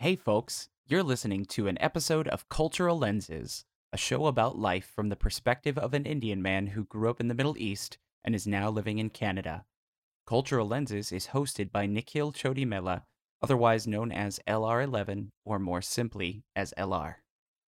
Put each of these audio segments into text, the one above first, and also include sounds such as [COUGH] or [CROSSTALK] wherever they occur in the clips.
Hey, folks, you're listening to an episode of Cultural Lenses, a show about life from the perspective of an Indian man who grew up in the Middle East and is now living in Canada. Cultural Lenses is hosted by Nikhil Chodimela, otherwise known as LR11 or more simply as LR.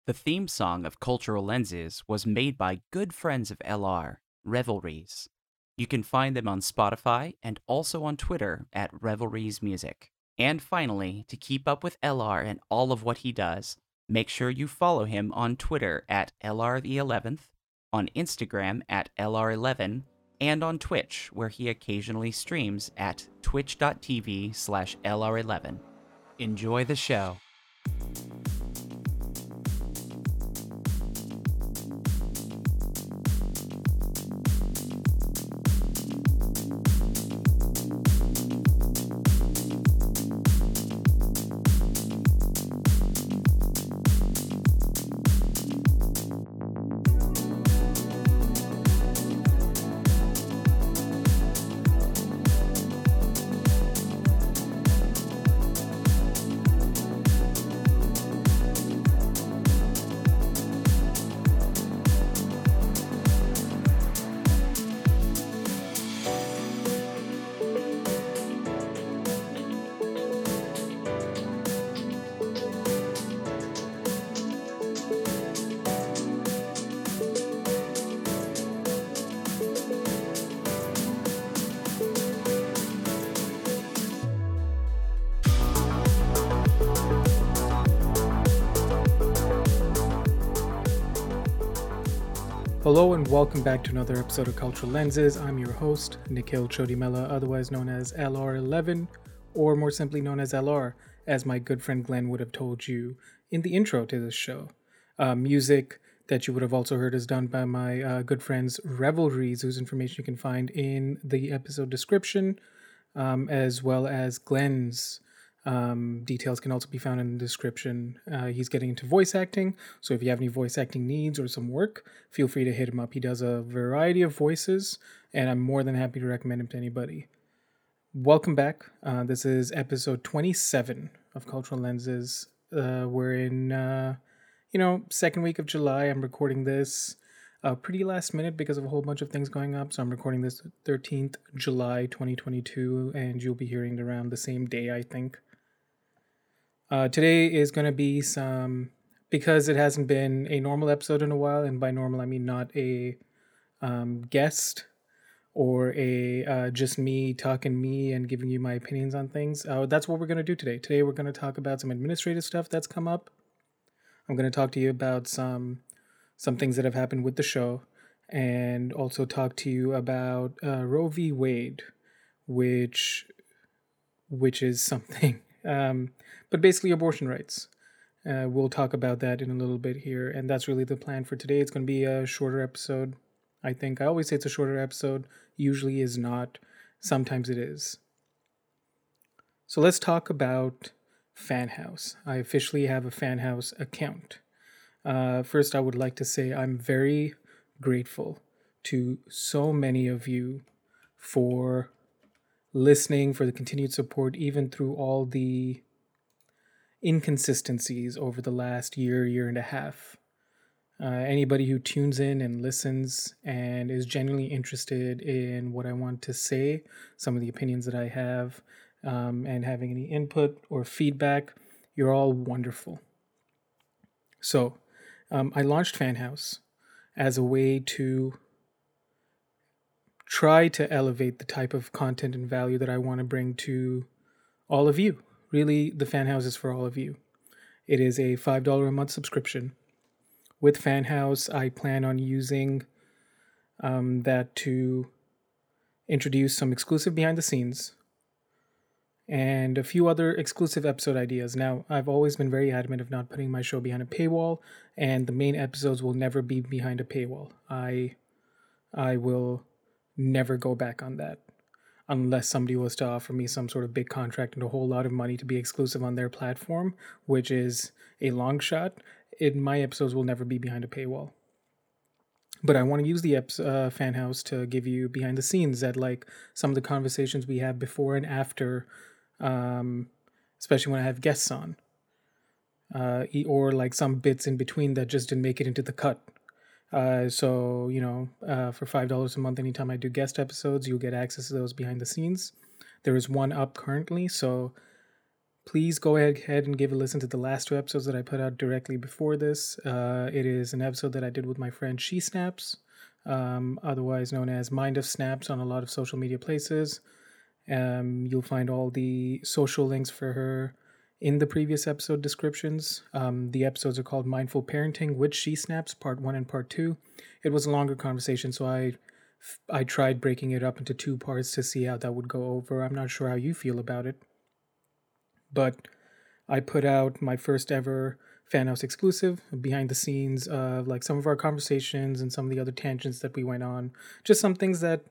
The theme song of Cultural Lenses was made by good friends of LR, Revelries. You can find them on Spotify and also on Twitter at Revelries Music. And finally, to keep up with LR and all of what he does, make sure you follow him on Twitter at LR the 11th, on Instagram at LR11, and on Twitch, where he occasionally streams at twitch.tv slash LR11. Enjoy the show. Hello and welcome back to another episode of Cultural Lenses. I'm your host, Nikhil Chodimela, otherwise known as LR11, or more simply known as LR, as my good friend Glenn would have told you in the intro to this show. Uh, music that you would have also heard is done by my uh, good friends Revelries, whose information you can find in the episode description, um, as well as Glenn's um, details can also be found in the description. Uh, he's getting into voice acting, so if you have any voice acting needs or some work, feel free to hit him up. He does a variety of voices, and I'm more than happy to recommend him to anybody. Welcome back. Uh, this is episode 27 of Cultural Lenses. Uh, we're in, uh, you know, second week of July. I'm recording this uh, pretty last minute because of a whole bunch of things going up. So I'm recording this 13th July 2022, and you'll be hearing it around the same day, I think. Uh, today is going to be some because it hasn't been a normal episode in a while, and by normal I mean not a um, guest or a uh, just me talking me and giving you my opinions on things. Uh, that's what we're going to do today. Today we're going to talk about some administrative stuff that's come up. I'm going to talk to you about some some things that have happened with the show, and also talk to you about uh, Roe v. Wade, which which is something um, but basically, abortion rights. Uh, we'll talk about that in a little bit here, and that's really the plan for today. It's going to be a shorter episode. I think I always say it's a shorter episode. Usually is not. Sometimes it is. So let's talk about Fanhouse. I officially have a Fanhouse account. Uh, first, I would like to say I'm very grateful to so many of you for listening, for the continued support, even through all the inconsistencies over the last year, year and a half. Uh, anybody who tunes in and listens and is genuinely interested in what I want to say, some of the opinions that I have, um, and having any input or feedback, you're all wonderful. So, um, I launched Fanhouse as a way to try to elevate the type of content and value that I want to bring to all of you. Really, the fan house is for all of you. It is a $5 a month subscription. With Fan House, I plan on using um, that to introduce some exclusive behind the scenes and a few other exclusive episode ideas. Now, I've always been very adamant of not putting my show behind a paywall, and the main episodes will never be behind a paywall. I I will never go back on that unless somebody was to offer me some sort of big contract and a whole lot of money to be exclusive on their platform, which is a long shot. It, my episodes will never be behind a paywall. But I want to use the uh, fan house to give you behind the scenes that like some of the conversations we have before and after, um, especially when I have guests on. uh, or like some bits in between that just didn't make it into the cut. Uh, so you know, uh, for five dollars a month, anytime I do guest episodes, you'll get access to those behind the scenes. There is one up currently, so please go ahead and give a listen to the last two episodes that I put out directly before this. Uh, it is an episode that I did with my friend She Snaps, um, otherwise known as Mind of Snaps, on a lot of social media places. Um, you'll find all the social links for her in the previous episode descriptions. Um, the episodes are called Mindful Parenting with She Snaps, Part 1 and Part 2. It was a longer conversation, so I I tried breaking it up into two parts to see how that would go over. I'm not sure how you feel about it. But I put out my first ever Fanhouse exclusive behind the scenes of like some of our conversations and some of the other tangents that we went on. Just some things that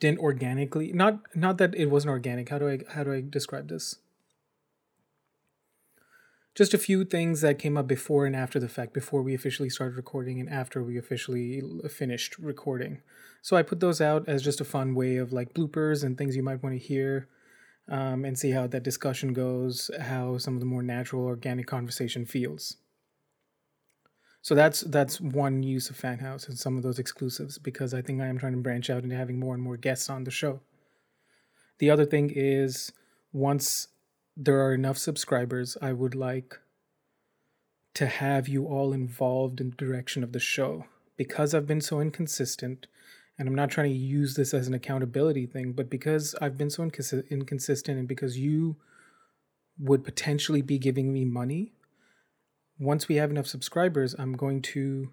didn't organically not not that it wasn't organic. How do i how do i describe this? Just a few things that came up before and after the fact before we officially started recording and after we officially finished recording. So i put those out as just a fun way of like bloopers and things you might want to hear um, and see how that discussion goes how some of the more natural organic conversation feels so that's that's one use of Fanhouse and some of those exclusives because I think I am trying to branch out into having more and more guests on the show. The other thing is once there are enough subscribers, I would like to have you all involved in the direction of the show because I've been so inconsistent and I'm not trying to use this as an accountability thing, but because I've been so incons- inconsistent and because you would potentially be giving me money once we have enough subscribers, I'm going to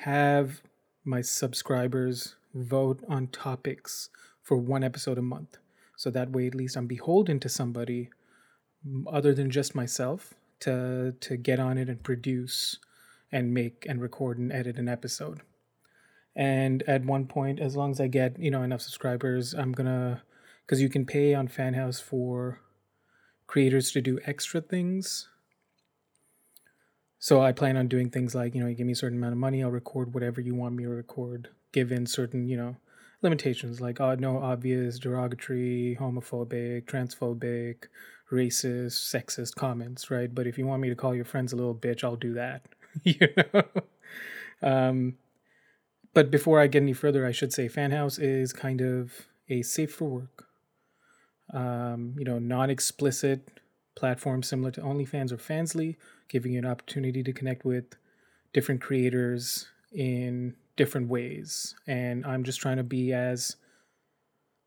have my subscribers vote on topics for one episode a month. So that way, at least I'm beholden to somebody other than just myself to to get on it and produce and make and record and edit an episode. And at one point, as long as I get you know enough subscribers, I'm gonna because you can pay on Fanhouse for creators to do extra things so I plan on doing things like, you know, you give me a certain amount of money, I'll record whatever you want me to record, given certain, you know, limitations like uh, no obvious derogatory, homophobic, transphobic, racist, sexist comments, right? But if you want me to call your friends a little bitch, I'll do that. [LAUGHS] you know. Um, but before I get any further, I should say Fanhouse is kind of a safe for work, um, you know, non-explicit platform similar to OnlyFans or Fansly, giving you an opportunity to connect with different creators in different ways. And I'm just trying to be as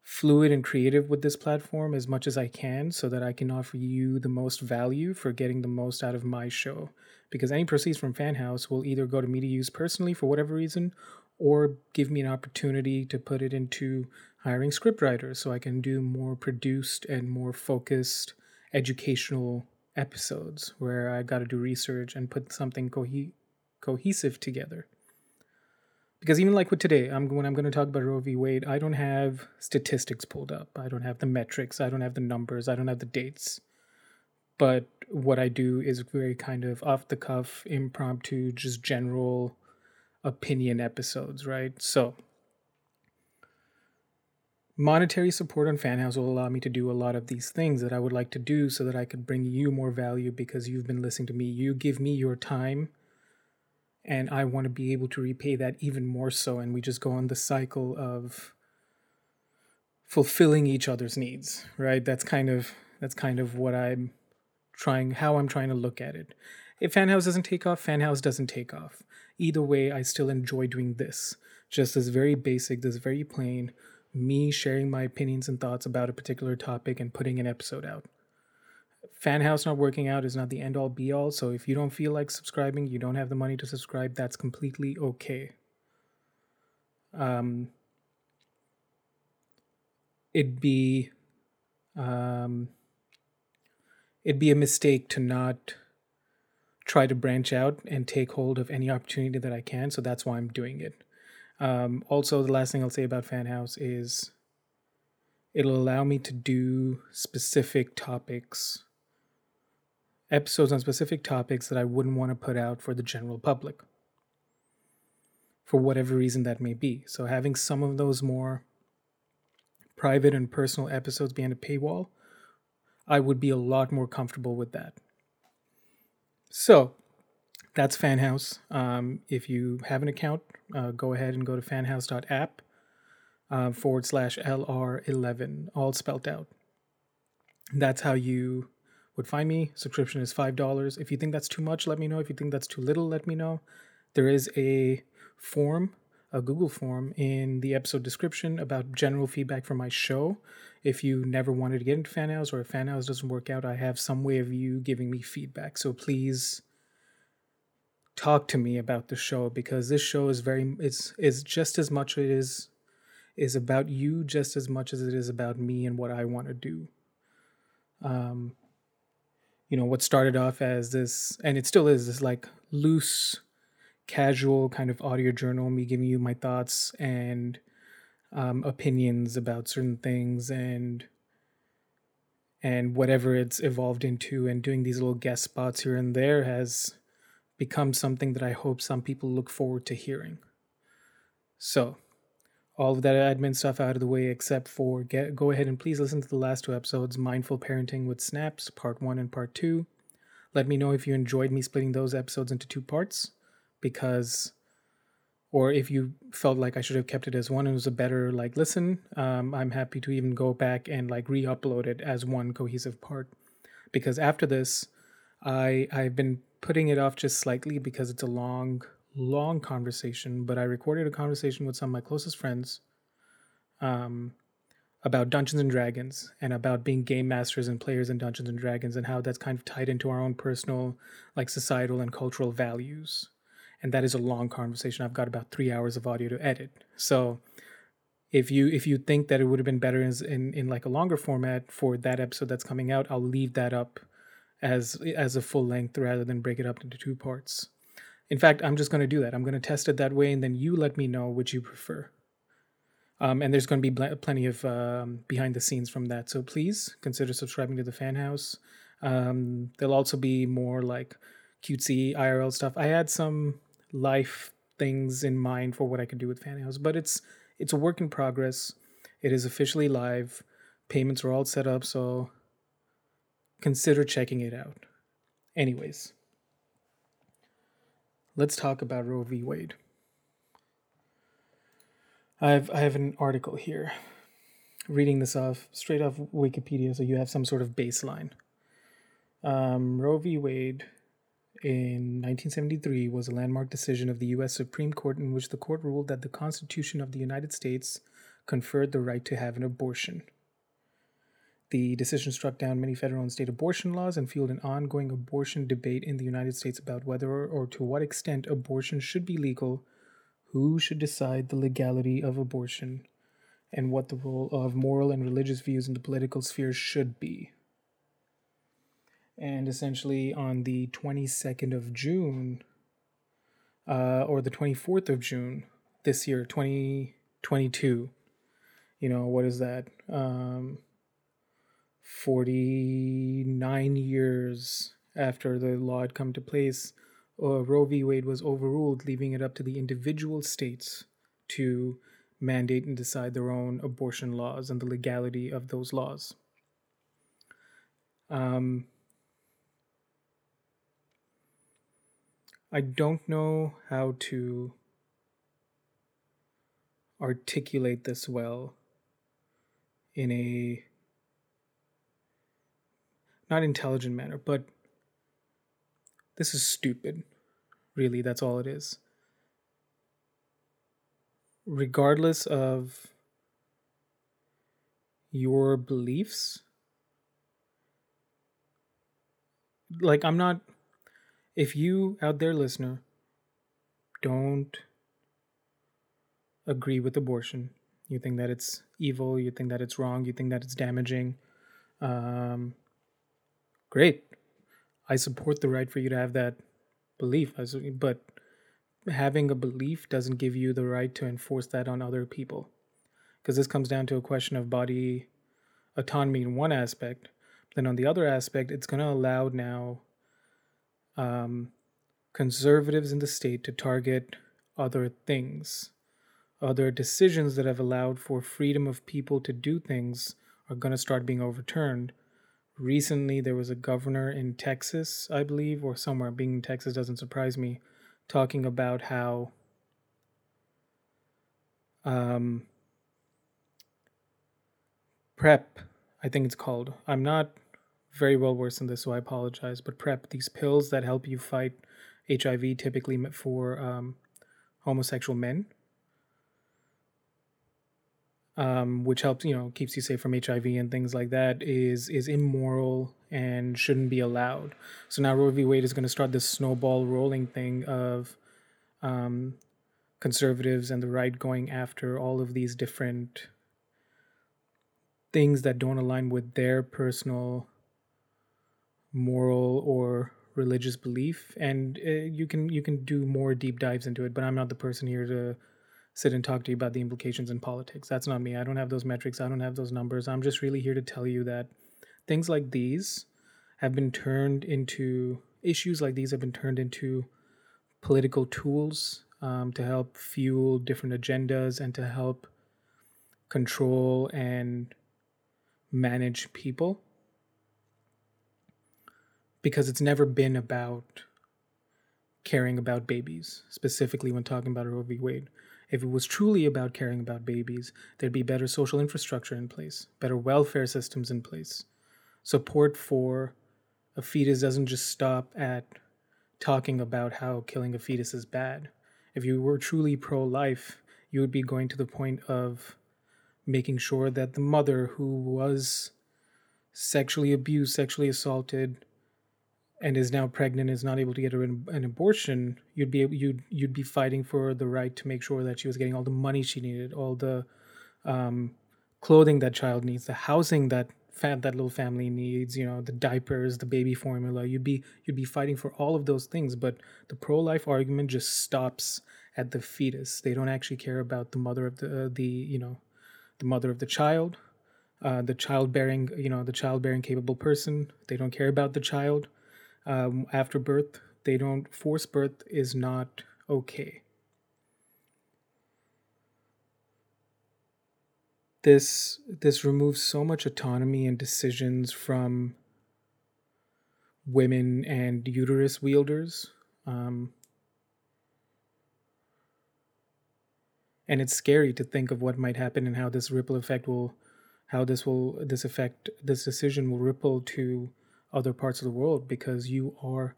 fluid and creative with this platform as much as I can so that I can offer you the most value for getting the most out of my show. Because any proceeds from Fanhouse will either go to me to use personally for whatever reason or give me an opportunity to put it into hiring scriptwriters so I can do more produced and more focused educational episodes where I got to do research and put something co- cohesive together. Because even like with today, I'm when I'm going to talk about Roe v. Wade, I don't have statistics pulled up. I don't have the metrics. I don't have the numbers. I don't have the dates. But what I do is very kind of off the cuff, impromptu, just general opinion episodes, right? So monetary support on Fanhouse will allow me to do a lot of these things that I would like to do so that I could bring you more value because you've been listening to me. You give me your time, and I want to be able to repay that even more so. And we just go on the cycle of fulfilling each other's needs, right? That's kind of that's kind of what I'm trying how I'm trying to look at it. If Fanhouse doesn't take off, Fanhouse doesn't take off. Either way, I still enjoy doing this. Just this very basic, this very plain me sharing my opinions and thoughts about a particular topic and putting an episode out. Fanhouse not working out is not the end all be all, so if you don't feel like subscribing, you don't have the money to subscribe, that's completely okay. Um, it'd be um, it'd be a mistake to not try to branch out and take hold of any opportunity that I can, so that's why I'm doing it. Um, also, the last thing I'll say about Fanhouse is it'll allow me to do specific topics, episodes on specific topics that I wouldn't want to put out for the general public, for whatever reason that may be. So, having some of those more private and personal episodes behind a paywall, I would be a lot more comfortable with that So that's Fanhouse. Um, if you have an account, uh, go ahead and go to fanhouse.app uh, forward slash LR11, all spelt out. That's how you would find me. Subscription is $5. If you think that's too much, let me know. If you think that's too little, let me know. There is a form, a Google form in the episode description about general feedback for my show. If you never wanted to get into Fanhouse or if Fanhouse doesn't work out, I have some way of you giving me feedback. So please talk to me about the show because this show is very it's is just as much it is is about you just as much as it is about me and what I want to do. Um you know what started off as this and it still is this like loose casual kind of audio journal me giving you my thoughts and um, opinions about certain things and and whatever it's evolved into and doing these little guest spots here and there has become something that I hope some people look forward to hearing. So, all of that admin stuff out of the way, except for get go ahead and please listen to the last two episodes Mindful Parenting with Snaps, Part 1 and Part 2. Let me know if you enjoyed me splitting those episodes into two parts, because, or if you felt like I should have kept it as one and it was a better like listen. Um, I'm happy to even go back and like re upload it as one cohesive part, because after this, I I've been putting it off just slightly because it's a long, long conversation. But I recorded a conversation with some of my closest friends um, about Dungeons and Dragons and about being game masters and players in Dungeons and Dragons and how that's kind of tied into our own personal, like societal and cultural values. And that is a long conversation. I've got about three hours of audio to edit. So if you if you think that it would have been better in, in in like a longer format for that episode that's coming out, I'll leave that up as as a full length rather than break it up into two parts. In fact, I'm just going to do that. I'm going to test it that way, and then you let me know which you prefer. Um, and there's going to be bl- plenty of um, behind the scenes from that. So please consider subscribing to the Fan House. Um, there'll also be more like cutesy IRL stuff. I had some life things in mind for what I could do with Fan House, but it's it's a work in progress. It is officially live. Payments are all set up, so consider checking it out. Anyways, let's talk about Roe v. Wade. I have I have an article here. Reading this off straight off Wikipedia, so you have some sort of baseline. Um, Roe v. Wade in 1973 was a landmark decision of the U.S. Supreme Court in which the court ruled that the Constitution of the United States conferred the right to have an abortion. The decision struck down many federal and state abortion laws and fueled an ongoing abortion debate in the United States about whether or to what extent abortion should be legal, who should decide the legality of abortion, and what the role of moral and religious views in the political sphere should be. And essentially, on the 22nd of June, uh, or the 24th of June this year, 2022, you know, what is that? Um, 49 years after the law had come to place, uh, Roe v. Wade was overruled, leaving it up to the individual states to mandate and decide their own abortion laws and the legality of those laws. Um, I don't know how to articulate this well in a not intelligent manner, but this is stupid. Really, that's all it is. Regardless of your beliefs, like, I'm not, if you out there, listener, don't agree with abortion, you think that it's evil, you think that it's wrong, you think that it's damaging, um, great. I support the right for you to have that belief, but having a belief doesn't give you the right to enforce that on other people. Because this comes down to a question of body autonomy in one aspect. Then on the other aspect, it's going to allow now um, conservatives in the state to target other things. Other decisions that have allowed for freedom of people to do things are going to start being overturned recently there was a governor in Texas, I believe, or somewhere. Being in Texas doesn't surprise me, talking about how um, PrEP, I think it's called. I'm not very well versed in this, so I apologize. But PrEP, these pills that help you fight HIV, typically for um, homosexual men, um, which helps you know keeps you safe from HIV and things like that, is is immoral and shouldn't be allowed. So now Roe v. Wade is going to start this snowball rolling thing of um, conservatives and the right going after all of these different things that don't align with their personal moral or religious belief and uh, you can you can do more deep dives into it but i'm not the person here to sit and talk to you about the implications in politics. That's not me. I don't have those metrics. I don't have those numbers. I'm just really here to tell you that things like these have been turned into issues like these have been turned into political tools um, to help fuel different agendas and to help control and manage people. Because it's never been about caring about babies, specifically when talking about Roe v. Wade. If it was truly about caring about babies, there'd be better social infrastructure in place, better welfare systems in place. Support for a fetus doesn't just stop at talking about how killing a fetus is bad. If you were truly pro life, you would be going to the point of making sure that the mother who was sexually abused, sexually assaulted, and is now pregnant is not able to get an, an abortion, you'd be you'd you'd be fighting for the right to make sure that she was getting all the money she needed, all the um, clothing that child needs, the housing that fat that little family needs, you know, the diapers, the baby formula. You'd be you'd be fighting for all of those things, but the pro-life argument just stops at the fetus. They don't actually care about the mother of the uh, the you know the mother of the child, uh, the childbearing, you know, the childbearing capable person. They don't care about the child um, after birth. They don't, force birth is not okay. This this removes so much autonomy and decisions from women and uterus wielders. Um, and it's scary to think of what might happen and how this ripple effect will how this will this effect this decision will ripple to other parts of the world because you are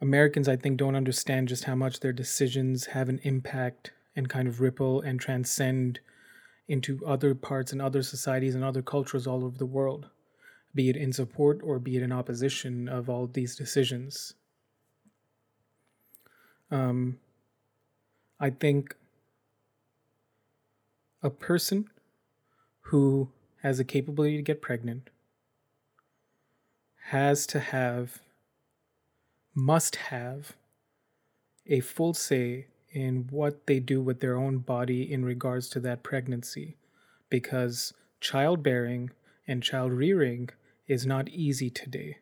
Americans I think don't understand just how much their decisions have an impact and kind of ripple and transcend into other parts and other societies and other cultures all over the world be it in support or be it in opposition of all these decisions. Um, I think a person who has the capability to get pregnant has to have, must have, a full say in what they do with their own body in regards to that pregnancy because childbearing and child rearing is not easy today.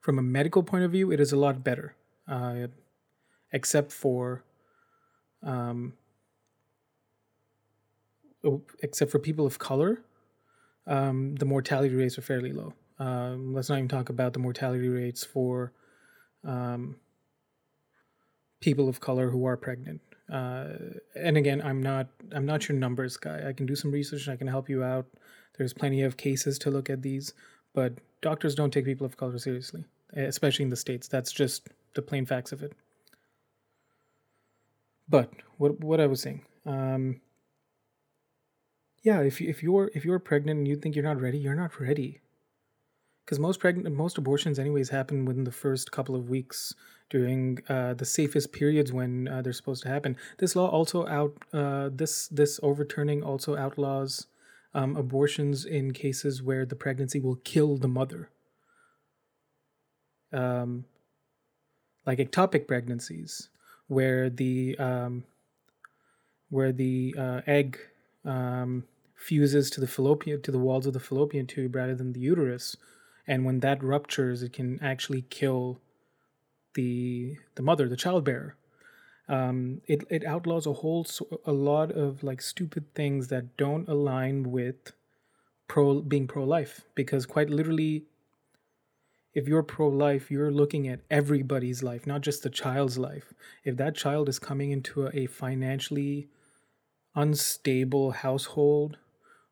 From a medical point of view, it is a lot better uh, except for um, except for people of color, um, the mortality rates are fairly low. Um, let's not even talk about the mortality rates for um, people of color who are pregnant. Uh, and again, I'm not I'm not your numbers guy. I can do some research. and I can help you out. There's plenty of cases to look at these, but doctors don't take people of color seriously, especially in the states. That's just the plain facts of it. But what what I was saying, um, yeah, if if you're if you're pregnant and you think you're not ready, you're not ready. Because most pregnant most abortions anyways happen within the first couple of weeks during uh, the safest periods when uh, they're supposed to happen. This law also out uh, this this overturning also outlaws um, abortions in cases where the pregnancy will kill the mother. Um, like ectopic pregnancies, where the um, where the uh, egg um, fuses to the fallopian to the walls of the fallopian tube rather than the uterus, and when that ruptures, it can actually kill the the mother, the childbearer. Um, it it outlaws a whole a lot of like stupid things that don't align with pro being pro life because quite literally if you're pro life, you're looking at everybody's life, not just the child's life. If that child is coming into a, financially unstable household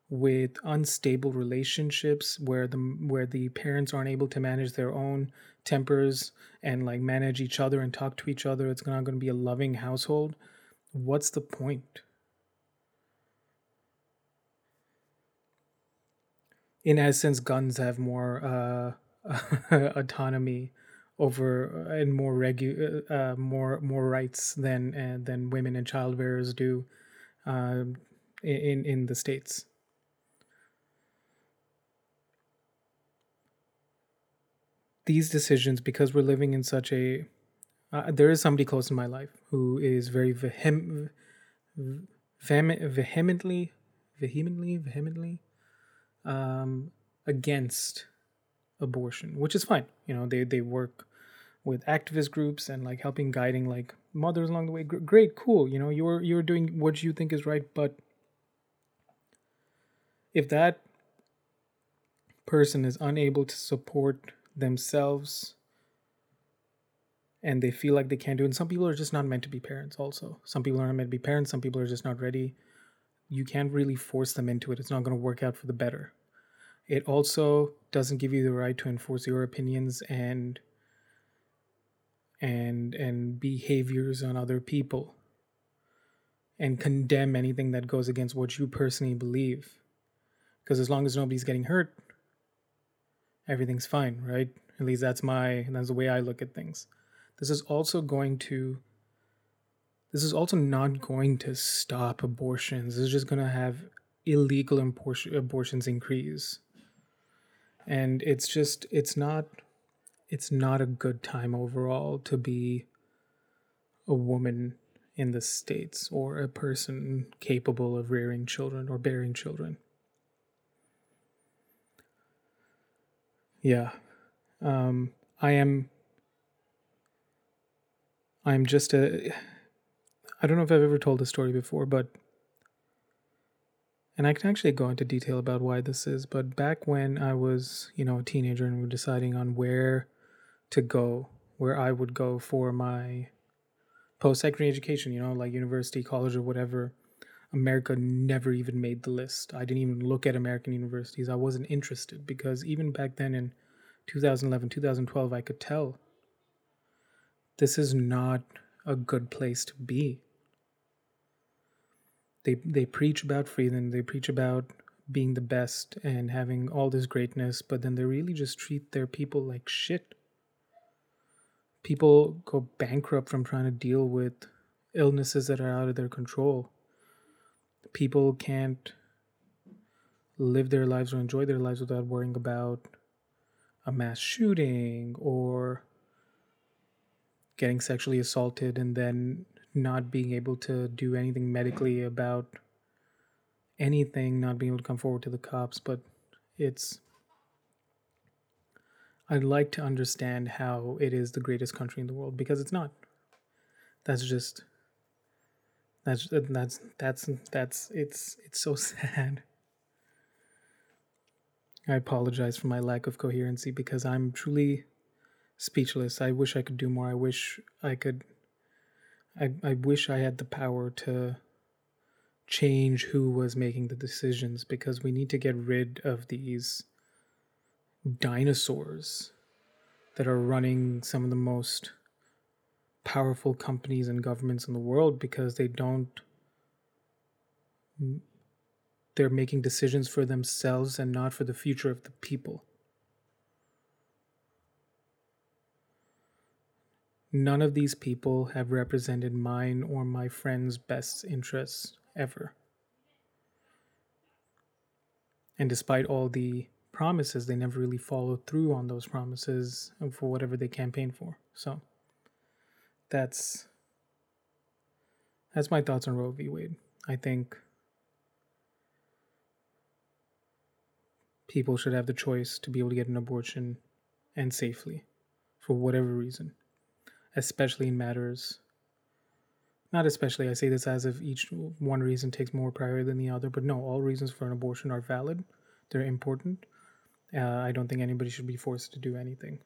with unstable relationships where the where the parents aren't able to manage their own tempers and like manage each other and talk to each other it's not going to be a loving household. What's the point? In essence guns have more uh [LAUGHS] autonomy over uh, and more regu- uh, uh, more more rights than uh, than women and child bearers do uh, in in the states. These decisions, because we're living in such a, uh, there is somebody close in my life who is very vehem- vehemently, vehemently, vehemently um, against abortion, which is fine. You know, they they work with activist groups and like helping guiding like mothers along the way. Great, cool. You know, you're you're doing what you think is right, but if that person is unable to support themselves and they feel like they can't do it. And some people are just not meant to be parents, also. Some people are not meant to be parents, some people are just not ready. You can't really force them into it. It's not going to work out for the better. It also doesn't give you the right to enforce your opinions and and and behaviors on other people and condemn anything that goes against what you personally believe. Because as long as nobody's getting hurt everything's fine right? At least that's my that's the way i look at things. This is also going to this is also not going to stop abortions. This is just going to have illegal abortions increase. And it's just it's not it's not a good time overall to be a woman in the states or a person capable of rearing children or bearing children. Yeah. Um i am i'm just a i don't know if i've ever told this story before but and I can actually go into detail about why this is, but back when I was, you know, a teenager and we were deciding on where to go, where I would go for my post secondary education, you know, like university, college, or whatever, America never even made the list. I didn't even look at American universities. I wasn't interested because even back then in 2011, 2012, I could tell this is not a good place to be they they preach about freedom they preach about being the best and having all this greatness but then they really just treat their people like shit people go bankrupt from trying to deal with illnesses that are out of their control people can't live their lives or enjoy their lives without worrying about a mass shooting or getting sexually assaulted and then not being able to do anything medically about anything, not being able to come forward to the cops, but it's. I'd like to understand how it is the greatest country in the world because it's not. That's just. That's uh, that's that's that's it's it's so [LAUGHS] sad. I apologize for my lack of coherency because I'm truly speechless. I wish I could do more. I wish I could I, I wish I had the power to change who was making the decisions because we need to get rid of these dinosaurs that are running some of the most powerful companies and governments in the world because they don't they're making decisions for themselves and not for the future of the people None of these people have represented mine or my friend's best interests ever. And despite all the promises, they never really followed through on those promises for whatever they campaigned for. So that's that's my thoughts on Roe v. Wade. I think people should have the choice to be able to get an abortion and safely for whatever reason especially in matters not especially, I say this as if each one reason takes more priority than the other, but no, all reasons for an abortion are valid. They're important. Uh, I don't think anybody should be forced to do anything.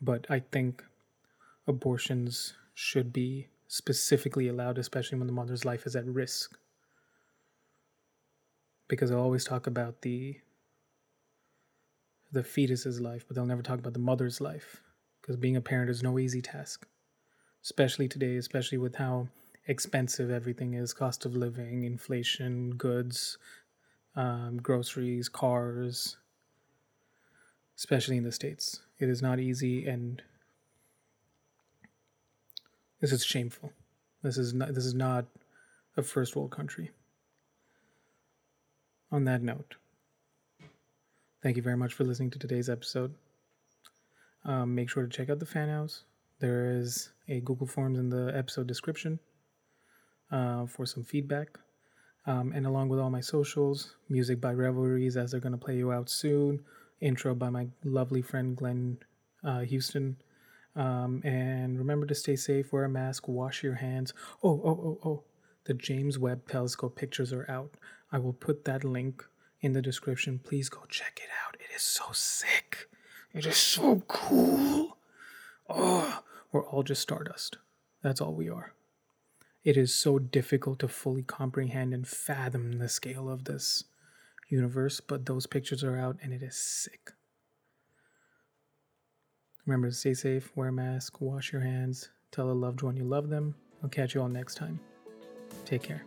But I think abortions should be specifically allowed, especially when the mother's life is at risk. Because they'll always talk about the the fetus's life, but they'll never talk about the mother's life. Because being a parent is no easy task. Especially today, especially with how expensive everything is cost of living, inflation, goods, um, groceries, cars, especially in the States. It is not easy and this is shameful. This is not this is not a first world country. On that note, thank you very much for listening to today's episode. Um, make sure to check out the fan house. There is a Google Forms in the episode description uh, for some feedback. Um, and along with all my socials, music by Revelries as they're going to play you out soon, intro by my lovely friend Glenn uh, Houston. Um, and remember to stay safe, wear a mask, wash your hands. Oh, oh, oh, oh. The James Webb Telescope pictures are out. I will put that link in the description. Please go check it out. It is so sick. It is so cool. Oh, we're all just stardust. That's all we are. It is so difficult to fully comprehend and fathom the scale of this universe, but those pictures are out and it is sick. Remember to stay safe, wear a mask, wash your hands, tell a loved one you love them. I'll catch you all next time. Take care.